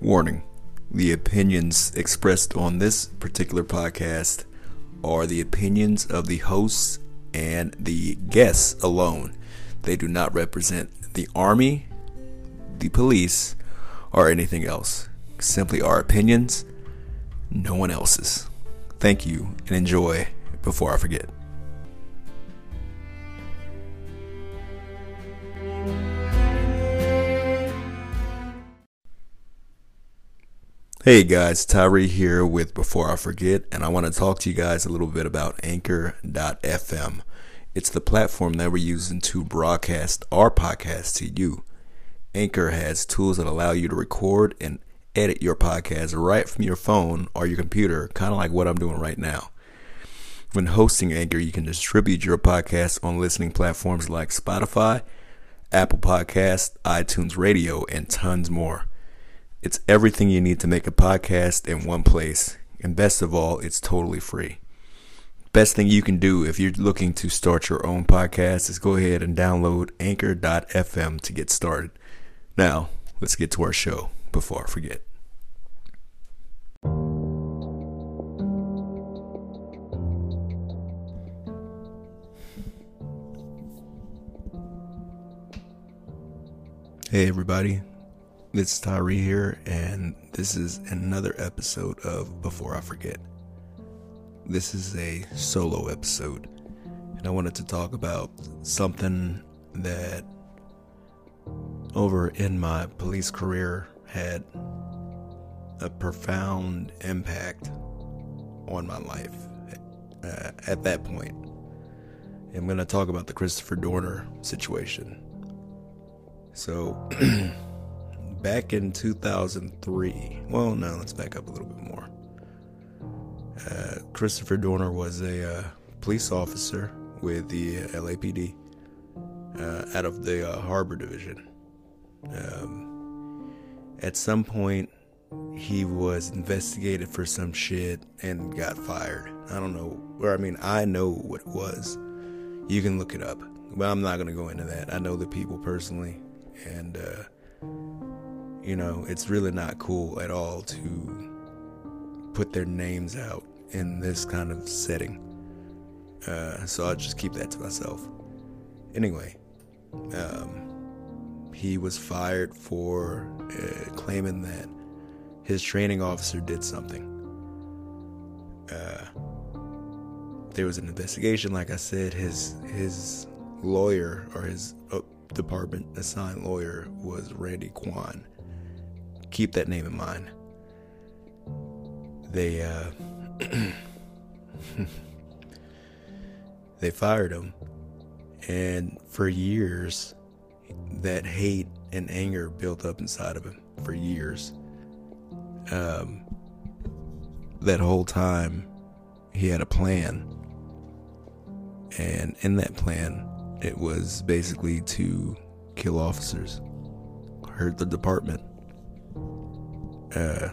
Warning The opinions expressed on this particular podcast are the opinions of the hosts and the guests alone. They do not represent the Army, the police, or anything else. Simply our opinions, no one else's. Thank you and enjoy before I forget. Hey guys, Tyree here with Before I Forget, and I want to talk to you guys a little bit about Anchor.fm. It's the platform that we're using to broadcast our podcast to you. Anchor has tools that allow you to record and edit your podcast right from your phone or your computer, kind of like what I'm doing right now. When hosting Anchor, you can distribute your podcast on listening platforms like Spotify, Apple Podcast, iTunes Radio, and tons more. It's everything you need to make a podcast in one place. And best of all, it's totally free. Best thing you can do if you're looking to start your own podcast is go ahead and download anchor.fm to get started. Now, let's get to our show before I forget. Hey, everybody. It's Tyree here, and this is another episode of Before I Forget. This is a solo episode, and I wanted to talk about something that over in my police career had a profound impact on my life uh, at that point. I'm going to talk about the Christopher Dorner situation. So, back in 2003. Well, no, let's back up a little bit more. Uh, Christopher Dorner was a uh, police officer with the LAPD uh, out of the uh, Harbor Division. Um, at some point, he was investigated for some shit and got fired. I don't know, or I mean, I know what it was. You can look it up, but I'm not going to go into that. I know the people personally, and uh, you know, it's really not cool at all to put their names out in this kind of setting. Uh, so I'll just keep that to myself. Anyway, um, he was fired for uh, claiming that his training officer did something. Uh, there was an investigation, like I said. His his lawyer or his uh, department assigned lawyer was Randy Quan keep that name in mind. They uh, they fired him, and for years, that hate and anger built up inside of him for years. Um, that whole time, he had a plan, and in that plan, it was basically to kill officers, hurt the department uh,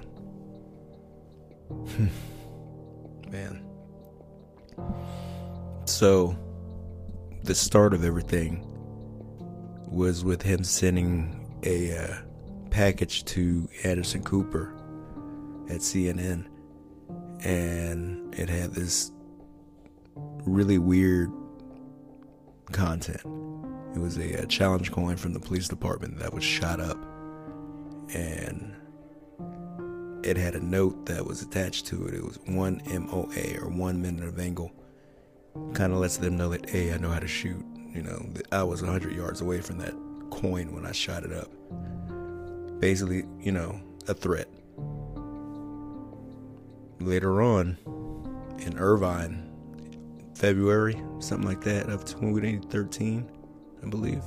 man. So, the start of everything was with him sending a uh, package to Anderson Cooper at CNN, and it had this really weird content. It was a, a challenge coin from the police department that was shot up, and it had a note that was attached to it. It was one MOA or one minute of angle. Kind of lets them know that, hey, I know how to shoot. You know, I was 100 yards away from that coin when I shot it up. Basically, you know, a threat. Later on, in Irvine, February, something like that, of 2013, I believe,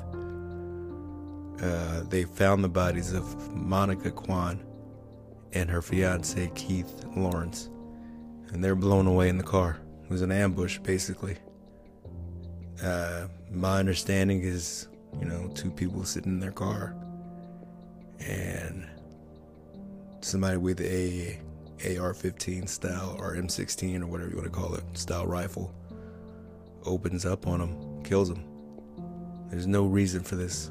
uh, they found the bodies of Monica Quan and her fiance Keith Lawrence, and they're blown away in the car. It was an ambush, basically. Uh, my understanding is, you know, two people sitting in their car, and somebody with a AR-15 style or M16 or whatever you want to call it style rifle opens up on them, kills them. There's no reason for this.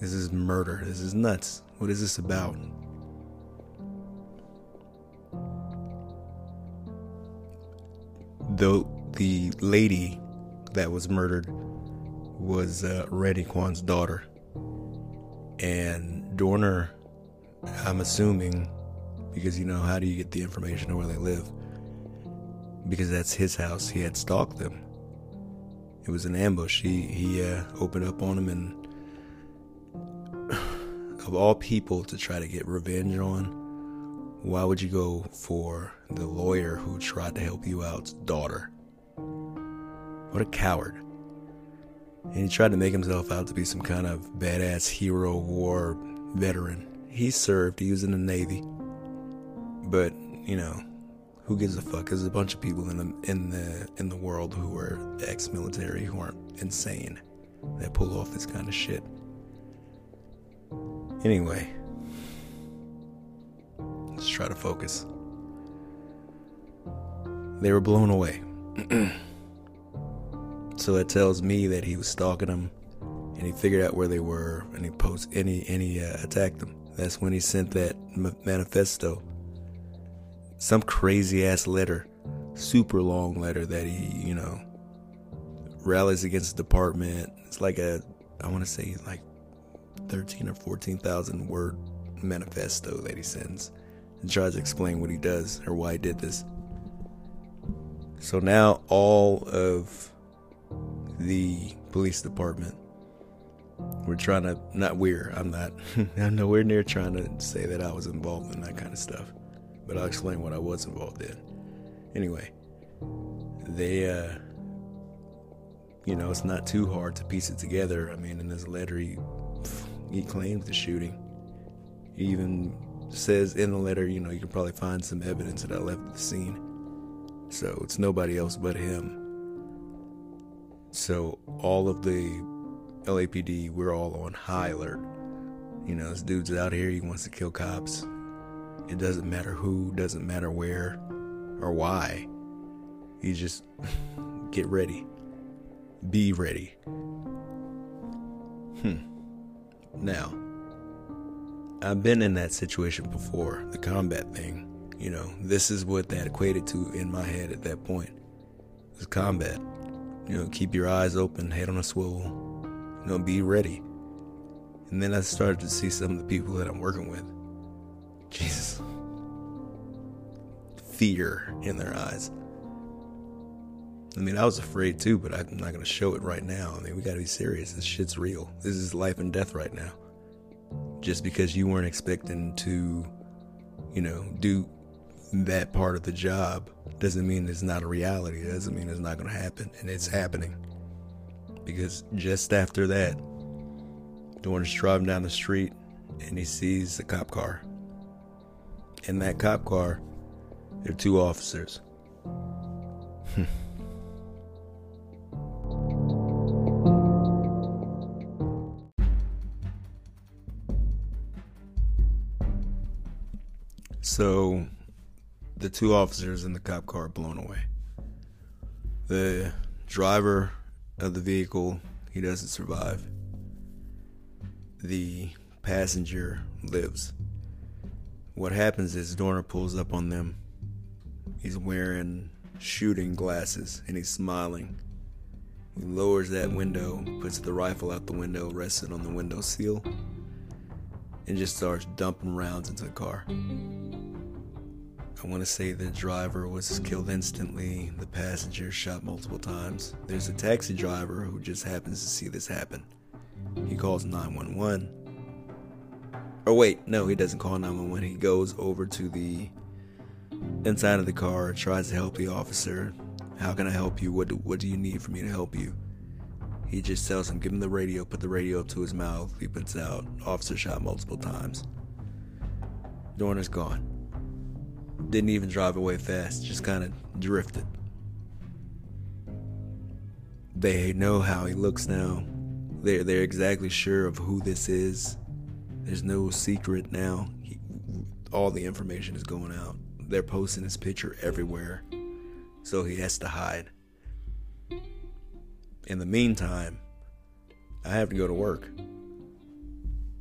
This is murder. This is nuts. What is this about? The the lady that was murdered was uh, Randy Quan's daughter, and Dorner, I'm assuming, because you know how do you get the information of where they live? Because that's his house. He had stalked them. It was an ambush. He he uh, opened up on him, and of all people to try to get revenge on, why would you go for the lawyer who tried to help you out's daughter? What a coward. And he tried to make himself out to be some kind of badass hero war veteran. He served, he was in the Navy. But, you know, who gives a fuck? There's a bunch of people in the in the in the world who are ex-military who aren't insane that pull off this kind of shit. Anyway, Try to focus. They were blown away. so that tells me that he was stalking them, and he figured out where they were, and he post and he and he uh, attacked them. That's when he sent that manifesto, some crazy ass letter, super long letter that he you know rallies against the department. It's like a I want to say like thirteen or fourteen thousand word manifesto that he sends and tries to explain what he does or why he did this. So now all of the police department we're trying to not we're I'm not I'm nowhere near trying to say that I was involved in that kind of stuff. But I'll explain what I was involved in. Anyway, they uh you know, it's not too hard to piece it together. I mean, in this letter he he claims the shooting. He even says in the letter, you know, you can probably find some evidence that I left the scene. So it's nobody else but him. So all of the LAPD, we're all on high alert. You know, this dude's out here, he wants to kill cops. It doesn't matter who, doesn't matter where or why. You just get ready. Be ready. Hmm. Now, I've been in that situation before, the combat thing. You know, this is what that equated to in my head at that point. It Was combat. You know, keep your eyes open, head on a swivel. You know, be ready. And then I started to see some of the people that I'm working with. Jesus. Fear in their eyes. I mean, I was afraid too, but I'm not going to show it right now. I mean, we got to be serious. This shit's real. This is life and death right now just because you weren't expecting to, you know, do that part of the job doesn't mean it's not a reality. It doesn't mean it's not going to happen. And it's happening. Because just after that, Dorner's driving down the street and he sees the cop car. In that cop car, there are two officers. So the two officers in the cop car are blown away. The driver of the vehicle, he doesn't survive. The passenger lives. What happens is Dorner pulls up on them. He's wearing shooting glasses and he's smiling. He lowers that window, puts the rifle out the window, rests it on the window sill, and just starts dumping rounds into the car. I want to say the driver was killed instantly, the passenger shot multiple times. There's a taxi driver who just happens to see this happen. He calls 911. Or wait, no, he doesn't call 911. He goes over to the inside of the car, tries to help the officer. How can I help you? What do, what do you need for me to help you? He just tells him, give him the radio, put the radio up to his mouth. He puts out, officer shot multiple times. Dorner's gone. Didn't even drive away fast, just kind of drifted. They know how he looks now. They're, they're exactly sure of who this is. There's no secret now. He, all the information is going out. They're posting his picture everywhere. So he has to hide. In the meantime, I have to go to work.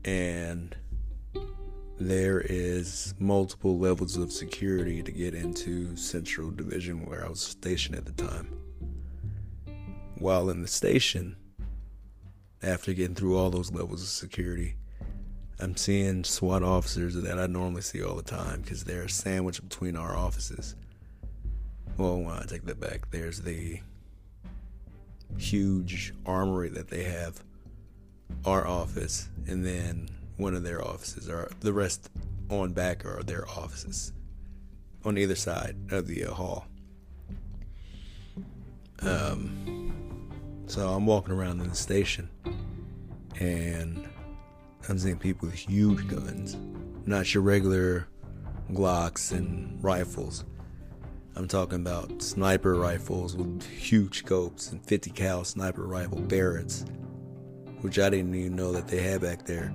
And there is multiple levels of security to get into Central Division where I was stationed at the time. While in the station, after getting through all those levels of security, I'm seeing SWAT officers that I normally see all the time because they're sandwiched between our offices. Well, I take that back. There's the huge armory that they have, our office, and then one of their offices, or the rest on back are their offices on either side of the uh, hall. Um, so I'm walking around in the station, and I'm seeing people with huge guns, not your regular Glocks and rifles. I'm talking about sniper rifles with huge scopes and 50 cal sniper rifle Barretts, which I didn't even know that they had back there.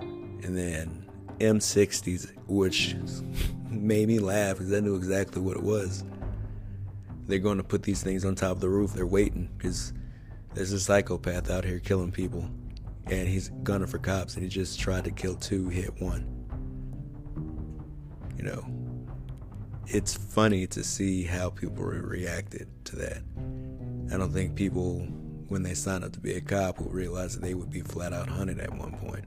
And then M60s, which made me laugh because I knew exactly what it was. They're going to put these things on top of the roof. They're waiting because there's a psychopath out here killing people, and he's gunning for cops, and he just tried to kill two, hit one. You know, it's funny to see how people reacted to that. I don't think people, when they sign up to be a cop, will realize that they would be flat out hunted at one point.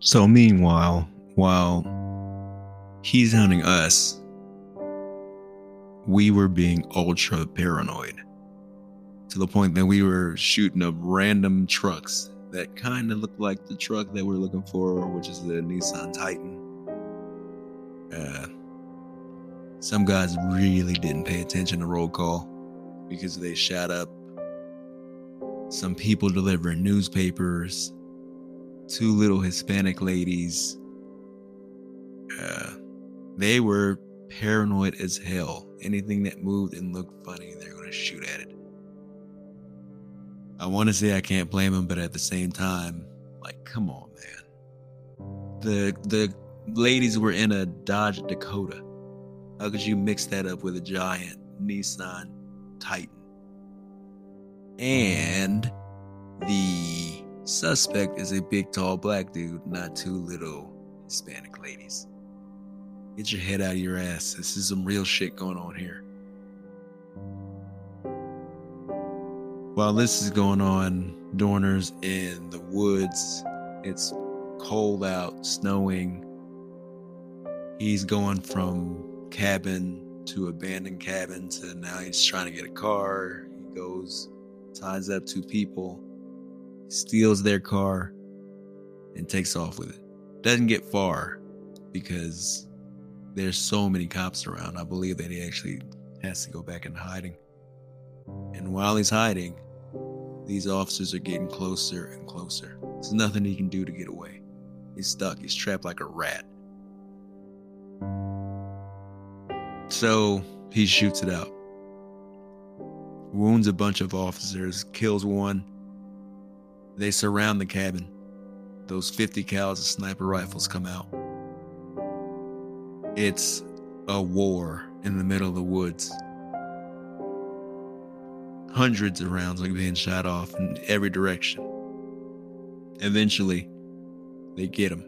So, meanwhile, while he's hunting us, we were being ultra paranoid to the point that we were shooting up random trucks that kind of looked like the truck that we're looking for, which is the Nissan Titan. Uh, some guys really didn't pay attention to roll call because they shot up some people delivering newspapers, two little Hispanic ladies. Uh, they were paranoid as hell. Anything that moved and looked funny, they're going to shoot at it. I want to say I can't blame him, but at the same time, like, come on, man. The the ladies were in a Dodge Dakota. How could you mix that up with a giant Nissan Titan? And the suspect is a big, tall black dude, not two little Hispanic ladies. Get your head out of your ass. This is some real shit going on here. While this is going on, Dorner's in the woods. It's cold out, snowing. He's going from cabin to abandoned cabin to now he's trying to get a car. He goes, ties up two people, steals their car, and takes off with it. Doesn't get far because there's so many cops around. I believe that he actually has to go back into hiding. And while he's hiding, these officers are getting closer and closer. There's nothing he can do to get away. He's stuck. He's trapped like a rat. So he shoots it out. Wounds a bunch of officers, kills one. They surround the cabin. Those 50 cals of sniper rifles come out. It's a war in the middle of the woods hundreds of rounds like being shot off in every direction. Eventually, they get him.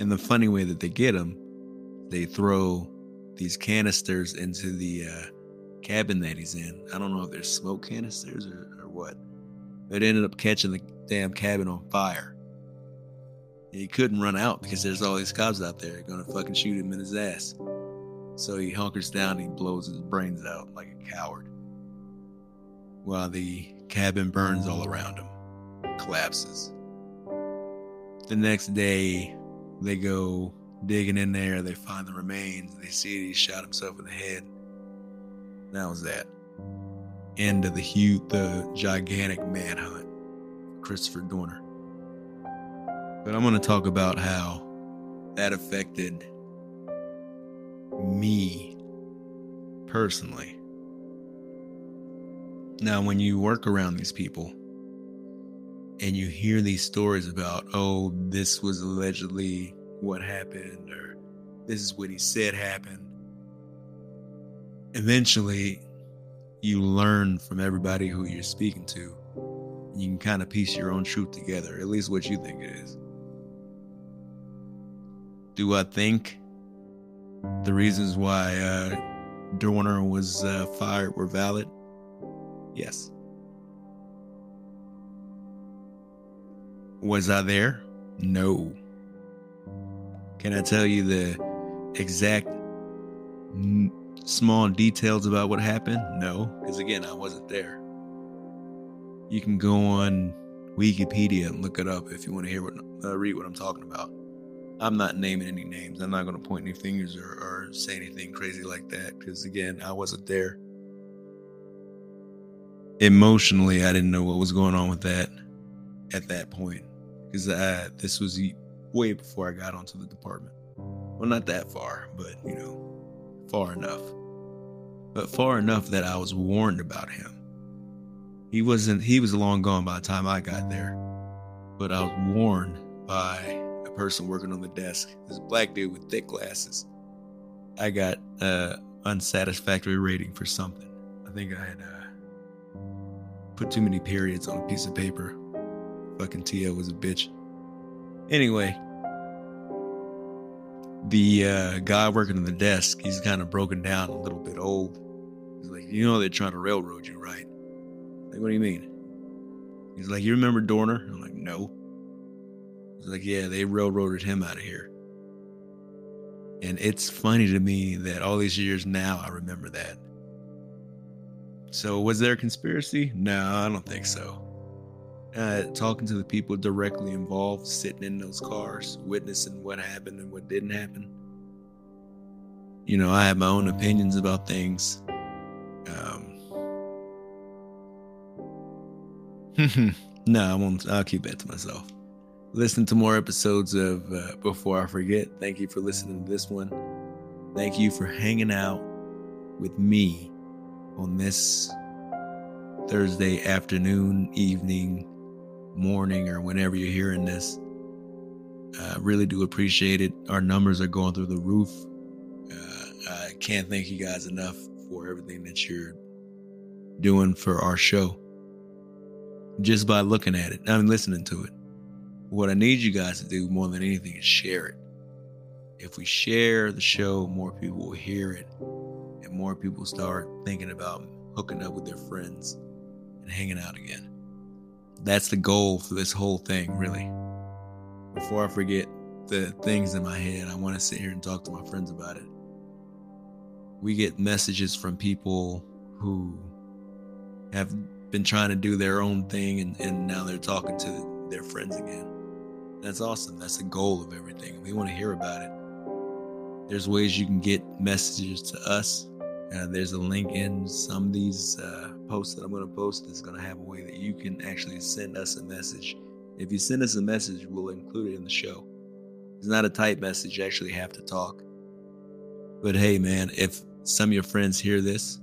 And the funny way that they get him, they throw these canisters into the uh, cabin that he's in. I don't know if they're smoke canisters or, or what, but it ended up catching the damn cabin on fire. And he couldn't run out because there's all these cops out there gonna fucking shoot him in his ass. So he hunkers down and he blows his brains out like a coward while the cabin burns all around him, collapses. The next day, they go digging in there, they find the remains, they see he shot himself in the head. That was that. End of the huge, the gigantic manhunt, Christopher Dorner. But I'm going to talk about how that affected me personally now, when you work around these people and you hear these stories about, oh, this was allegedly what happened, or this is what he said happened, eventually you learn from everybody who you're speaking to. You can kind of piece your own truth together, at least what you think it is. Do I think the reasons why uh, Dorner was uh, fired were valid? Yes. Was I there? No. Can I tell you the exact m- small details about what happened? No, because again, I wasn't there. You can go on Wikipedia and look it up if you want to hear what uh, read what I'm talking about. I'm not naming any names. I'm not going to point any fingers or, or say anything crazy like that because again, I wasn't there. Emotionally, I didn't know what was going on with that at that point because this was way before I got onto the department. Well, not that far, but you know, far enough. But far enough that I was warned about him. He wasn't, he was long gone by the time I got there. But I was warned by a person working on the desk, this black dude with thick glasses. I got a unsatisfactory rating for something. I think I had uh, put too many periods on a piece of paper Fucking Tia was a bitch. Anyway, the uh, guy working on the desk, he's kind of broken down, a little bit old. He's like, you know, they're trying to railroad you, right? Like, what do you mean? He's like, you remember Dorner? I'm like, no. He's like, yeah, they railroaded him out of here. And it's funny to me that all these years now, I remember that. So, was there a conspiracy? No, I don't think so uh, talking to the people directly involved, sitting in those cars, witnessing what happened and what didn't happen. You know, I have my own opinions about things. Um, no, I won't. I'll keep that to myself. Listen to more episodes of uh, Before I Forget. Thank you for listening to this one. Thank you for hanging out with me on this Thursday afternoon, evening, morning or whenever you're hearing this. I really do appreciate it. Our numbers are going through the roof. Uh, I can't thank you guys enough for everything that you're doing for our show. Just by looking at it, I mean, listening to it. What I need you guys to do more than anything is share it. If we share the show, more people will hear it, more people start thinking about hooking up with their friends and hanging out again that's the goal for this whole thing, really. Before I forget the things in my head, I want to sit here and talk to my friends about it. We get messages from people who have been trying to do their own thing and, and now they're talking to their friends again. That's awesome. That's the goal of everything. We want to hear about it. There's ways you can get messages to us uh, there's a link in some of these uh, posts that I'm going to post that's going to have a way that you can actually send us a message. If you send us a message, we'll include it in the show. It's not a type message, you actually have to talk. But hey, man, if some of your friends hear this,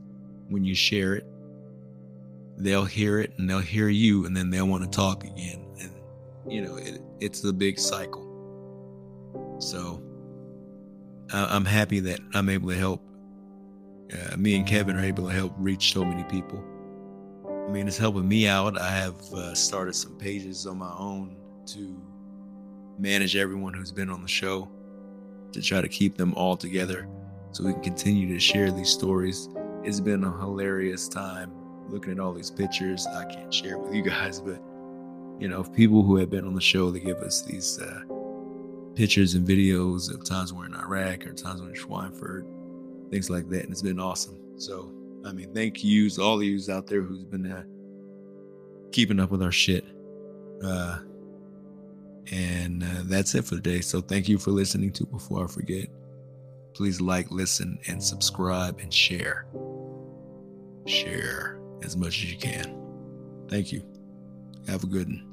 when you share it, they'll hear it and they'll hear you and then they'll want to talk again. And, you know, it, it's the big cycle. So I'm happy that I'm able to help uh, me and Kevin are able to help reach so many people. I mean, it's helping me out. I have uh, started some pages on my own to manage everyone who's been on the show to try to keep them all together so we can continue to share these stories. It's been a hilarious time looking at all these pictures. I can't share with you guys, but you know, people who have been on the show, they give us these uh, pictures and videos of times we're in Iraq or times we're in Schweinfurt things like that. And it's been awesome. So, I mean, thank yous, all of yous out there who's been uh, keeping up with our shit. Uh, and uh, that's it for the day. So, thank you for listening to Before I Forget. Please like, listen, and subscribe and share. Share as much as you can. Thank you. Have a good one.